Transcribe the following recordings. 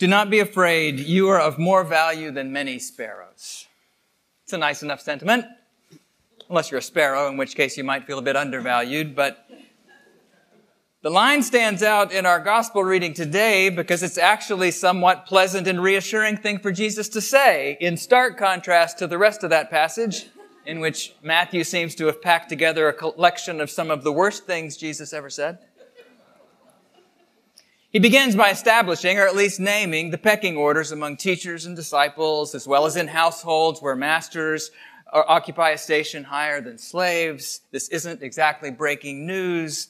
Do not be afraid, you are of more value than many sparrows. It's a nice enough sentiment, unless you're a sparrow, in which case you might feel a bit undervalued, but the line stands out in our gospel reading today because it's actually somewhat pleasant and reassuring thing for Jesus to say, in stark contrast to the rest of that passage, in which Matthew seems to have packed together a collection of some of the worst things Jesus ever said. He begins by establishing, or at least naming, the pecking orders among teachers and disciples, as well as in households where masters occupy a station higher than slaves. This isn't exactly breaking news,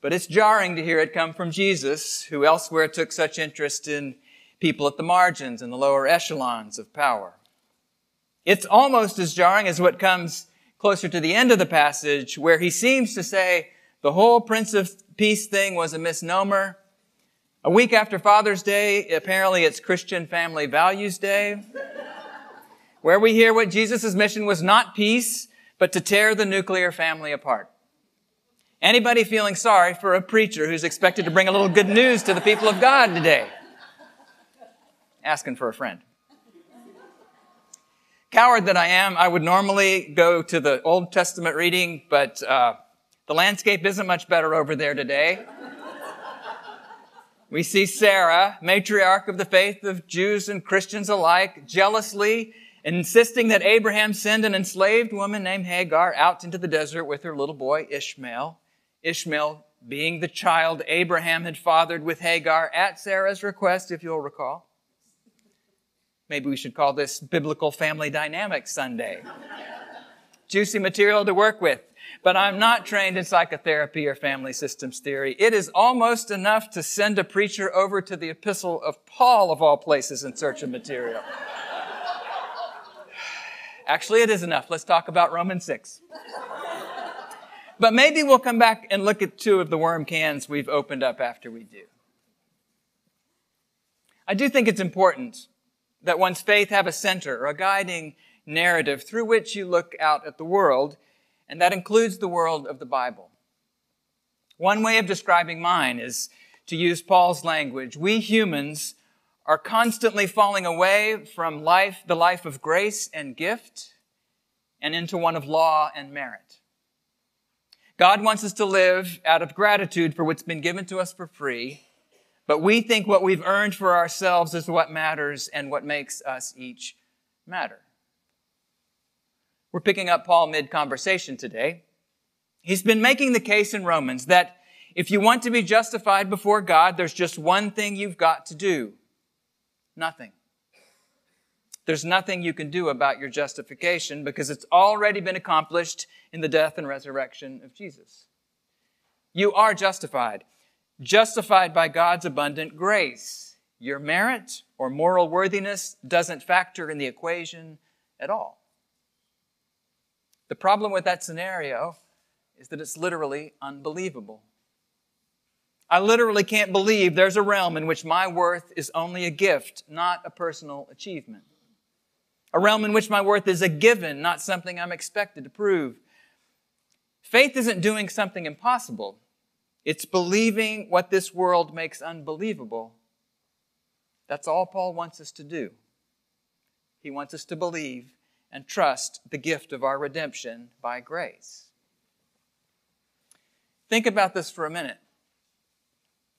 but it's jarring to hear it come from Jesus, who elsewhere took such interest in people at the margins and the lower echelons of power. It's almost as jarring as what comes closer to the end of the passage, where he seems to say the whole Prince of Peace thing was a misnomer a week after Father's Day, apparently it's Christian Family Values Day, where we hear what Jesus' mission was not peace, but to tear the nuclear family apart. Anybody feeling sorry for a preacher who's expected to bring a little good news to the people of God today? Asking for a friend. Coward that I am, I would normally go to the Old Testament reading, but uh, the landscape isn't much better over there today we see Sarah, matriarch of the faith of Jews and Christians alike, jealously insisting that Abraham send an enslaved woman named Hagar out into the desert with her little boy Ishmael. Ishmael being the child Abraham had fathered with Hagar at Sarah's request, if you'll recall. Maybe we should call this Biblical Family Dynamics Sunday. Juicy material to work with but I'm not trained in psychotherapy or family systems theory. It is almost enough to send a preacher over to the epistle of Paul, of all places, in search of material. Actually, it is enough. Let's talk about Romans 6. But maybe we'll come back and look at two of the worm cans we've opened up after we do. I do think it's important that one's faith have a center or a guiding narrative through which you look out at the world and that includes the world of the Bible. One way of describing mine is to use Paul's language. We humans are constantly falling away from life, the life of grace and gift, and into one of law and merit. God wants us to live out of gratitude for what's been given to us for free, but we think what we've earned for ourselves is what matters and what makes us each matter. We're picking up Paul mid conversation today. He's been making the case in Romans that if you want to be justified before God, there's just one thing you've got to do. Nothing. There's nothing you can do about your justification because it's already been accomplished in the death and resurrection of Jesus. You are justified. Justified by God's abundant grace. Your merit or moral worthiness doesn't factor in the equation at all. The problem with that scenario is that it's literally unbelievable. I literally can't believe there's a realm in which my worth is only a gift, not a personal achievement. A realm in which my worth is a given, not something I'm expected to prove. Faith isn't doing something impossible. It's believing what this world makes unbelievable. That's all Paul wants us to do. He wants us to believe and trust the gift of our redemption by grace. Think about this for a minute.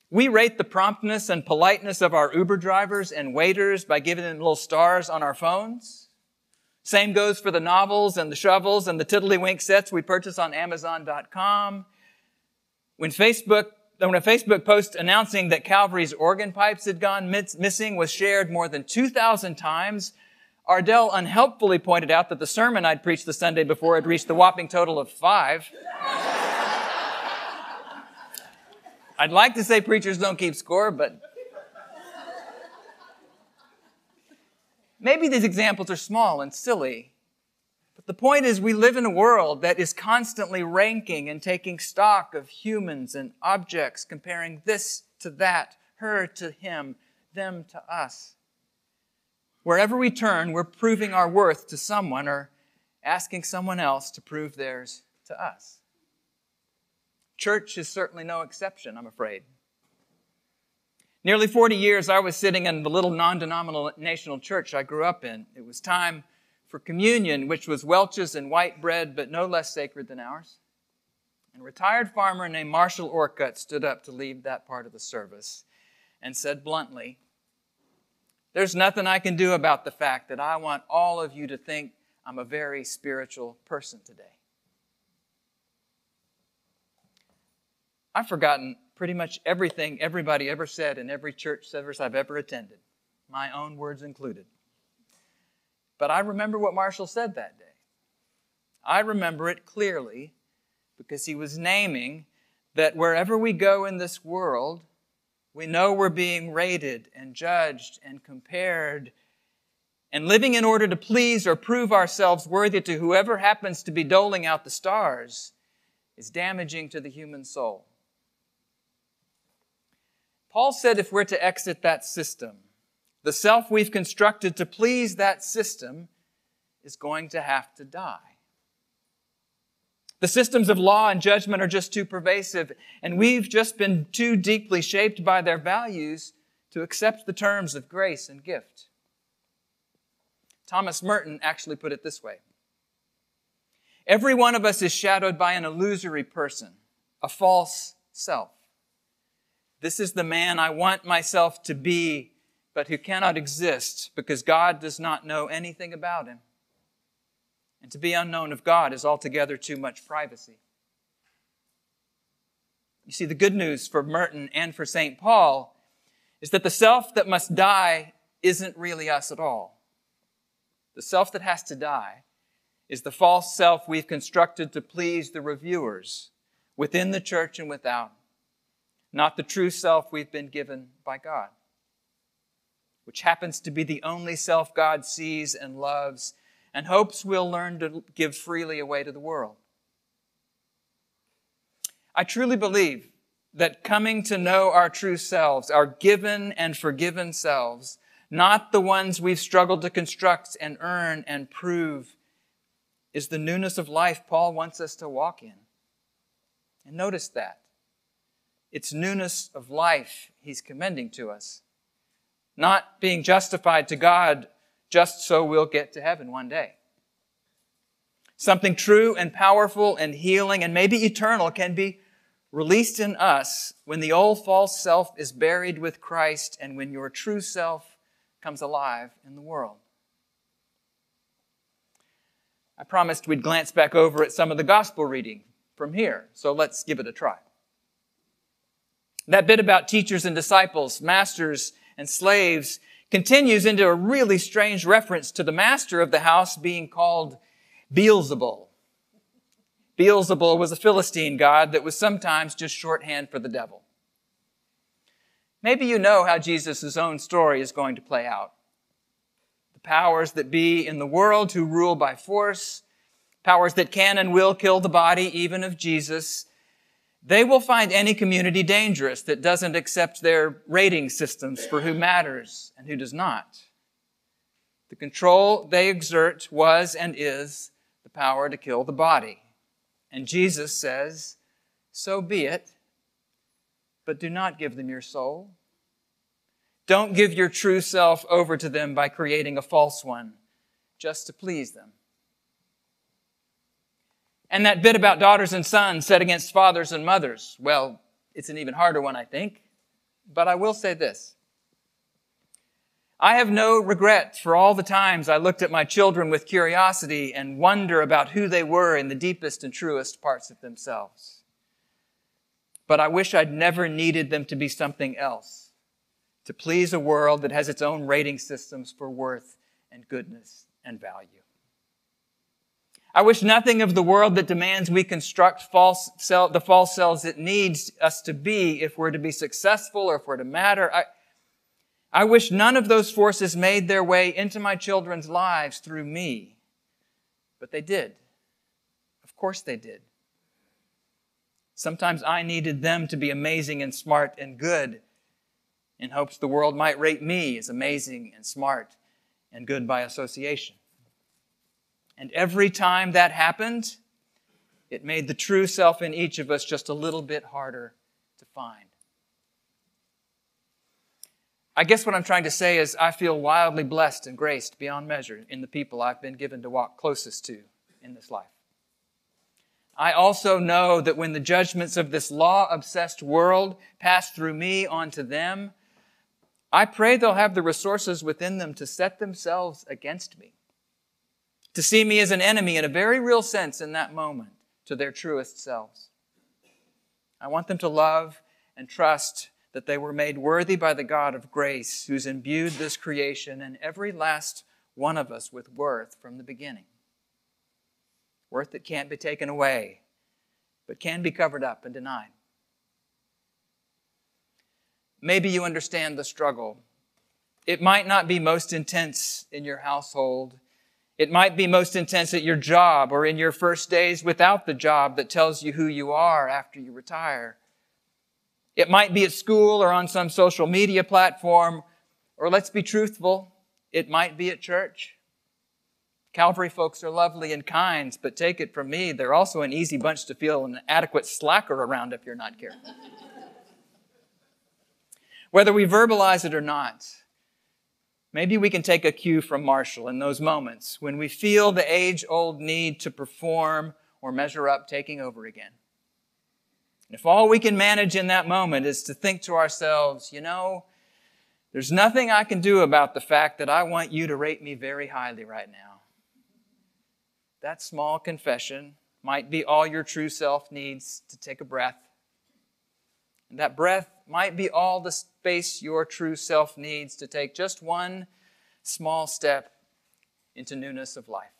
We rate the promptness and politeness of our Uber drivers and waiters by giving them little stars on our phones. Same goes for the novels and the shovels and the tiddlywink sets we purchase on Amazon.com. When Facebook, when a Facebook post announcing that Calvary's organ pipes had gone missing was shared more than 2,000 times, Ardell unhelpfully pointed out that the sermon I'd preached the Sunday before had reached the whopping total of five. I'd like to say preachers don't keep score, but maybe these examples are small and silly, but the point is we live in a world that is constantly ranking and taking stock of humans and objects, comparing this to that, her to him, them to us. Wherever we turn, we're proving our worth to someone or asking someone else to prove theirs to us. Church is certainly no exception, I'm afraid. Nearly 40 years I was sitting in the little non denominational church I grew up in. It was time for communion, which was Welch's and white bread, but no less sacred than ours. And a retired farmer named Marshall Orcutt stood up to lead that part of the service and said bluntly, There's nothing I can do about the fact that I want all of you to think I'm a very spiritual person today. I've forgotten pretty much everything everybody ever said in every church service I've ever attended, my own words included. But I remember what Marshall said that day. I remember it clearly because he was naming that wherever we go in this world, we know we're being rated and judged and compared. And living in order to please or prove ourselves worthy to whoever happens to be doling out the stars is damaging to the human soul. Paul said if we're to exit that system, the self we've constructed to please that system is going to have to die. The systems of law and judgment are just too pervasive, and we've just been too deeply shaped by their values to accept the terms of grace and gift. Thomas Merton actually put it this way Every one of us is shadowed by an illusory person, a false self. This is the man I want myself to be, but who cannot exist because God does not know anything about him. And to be unknown of God is altogether too much privacy. You see, the good news for Merton and for St. Paul is that the self that must die isn't really us at all. The self that has to die is the false self we've constructed to please the reviewers within the church and without not the true self we've been given by God, which happens to be the only self God sees and loves and hopes we'll learn to give freely away to the world. I truly believe that coming to know our true selves, our given and forgiven selves, not the ones we've struggled to construct and earn and prove, is the newness of life Paul wants us to walk in. And notice that. It's newness of life he's commending to us. Not being justified to God just so we'll get to heaven one day. Something true and powerful and healing and maybe eternal can be released in us when the old false self is buried with Christ and when your true self comes alive in the world. I promised we'd glance back over at some of the gospel reading from here, so let's give it a try. That bit about teachers and disciples, masters and slaves, continues into a really strange reference to the master of the house being called Beelzebul. Beelzebul was a Philistine god that was sometimes just shorthand for the devil. Maybe you know how Jesus' own story is going to play out. The powers that be in the world who rule by force, powers that can and will kill the body even of Jesus, they will find any community dangerous that doesn't accept their rating systems for who matters and who does not. The control they exert was and is the power to kill the body. And Jesus says, So be it, but do not give them your soul. Don't give your true self over to them by creating a false one just to please them. And that bit about daughters and sons set against fathers and mothers, well, it's an even harder one, I think. But I will say this. I have no regret for all the times I looked at my children with curiosity and wonder about who they were in the deepest and truest parts of themselves. But I wish I'd never needed them to be something else to please a world that has its own rating systems for worth and goodness and value. I wish nothing of the world that demands we construct false the false selves it needs us to be if we're to be successful or if we're to matter. I, I wish none of those forces made their way into my children's lives through me. But they did. Of course they did. Sometimes I needed them to be amazing and smart and good in hopes the world might rate me as amazing and smart and good by association. And every time that happened, it made the true self in each of us just a little bit harder to find. I guess what I'm trying to say is I feel wildly blessed and graced beyond measure in the people I've been given to walk closest to in this life. I also know that when the judgments of this law obsessed world pass through me onto them, I pray they'll have the resources within them to set themselves against me, to see me as an enemy in a very real sense in that moment to their truest selves. I want them to love and trust that they were made worthy by the God of grace who's imbued this creation and every last one of us with worth from the beginning. Worth that can't be taken away, but can be covered up and denied. Maybe you understand the struggle. It might not be most intense in your household it might be most intense at your job or in your first days without the job that tells you who you are after you retire. It might be at school or on some social media platform, or let's be truthful, it might be at church. Calvary folks are lovely and kind, but take it from me, they're also an easy bunch to feel an adequate slacker around if you're not careful. Whether we verbalize it or not, Maybe we can take a cue from Marshall in those moments when we feel the age old need to perform or measure up taking over again. And if all we can manage in that moment is to think to ourselves, you know, there's nothing I can do about the fact that I want you to rate me very highly right now. That small confession might be all your true self needs to take a breath. And that breath might be all the space your true self needs to take just one small step into newness of life.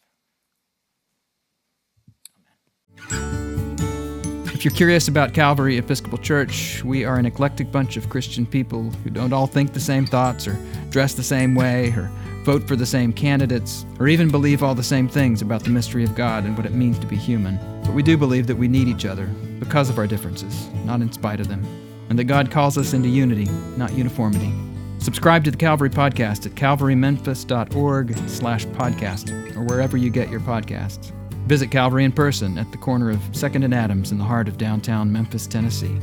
Amen. If you're curious about Calvary Episcopal Church, we are an eclectic bunch of Christian people who don't all think the same thoughts or dress the same way or vote for the same candidates or even believe all the same things about the mystery of God and what it means to be human. But we do believe that we need each other because of our differences, not in spite of them and that God calls us into unity, not uniformity. Subscribe to the Calvary Podcast at calvarymemphis.org slash podcast or wherever you get your podcasts. Visit Calvary in person at the corner of 2nd and Adams in the heart of downtown Memphis, Tennessee.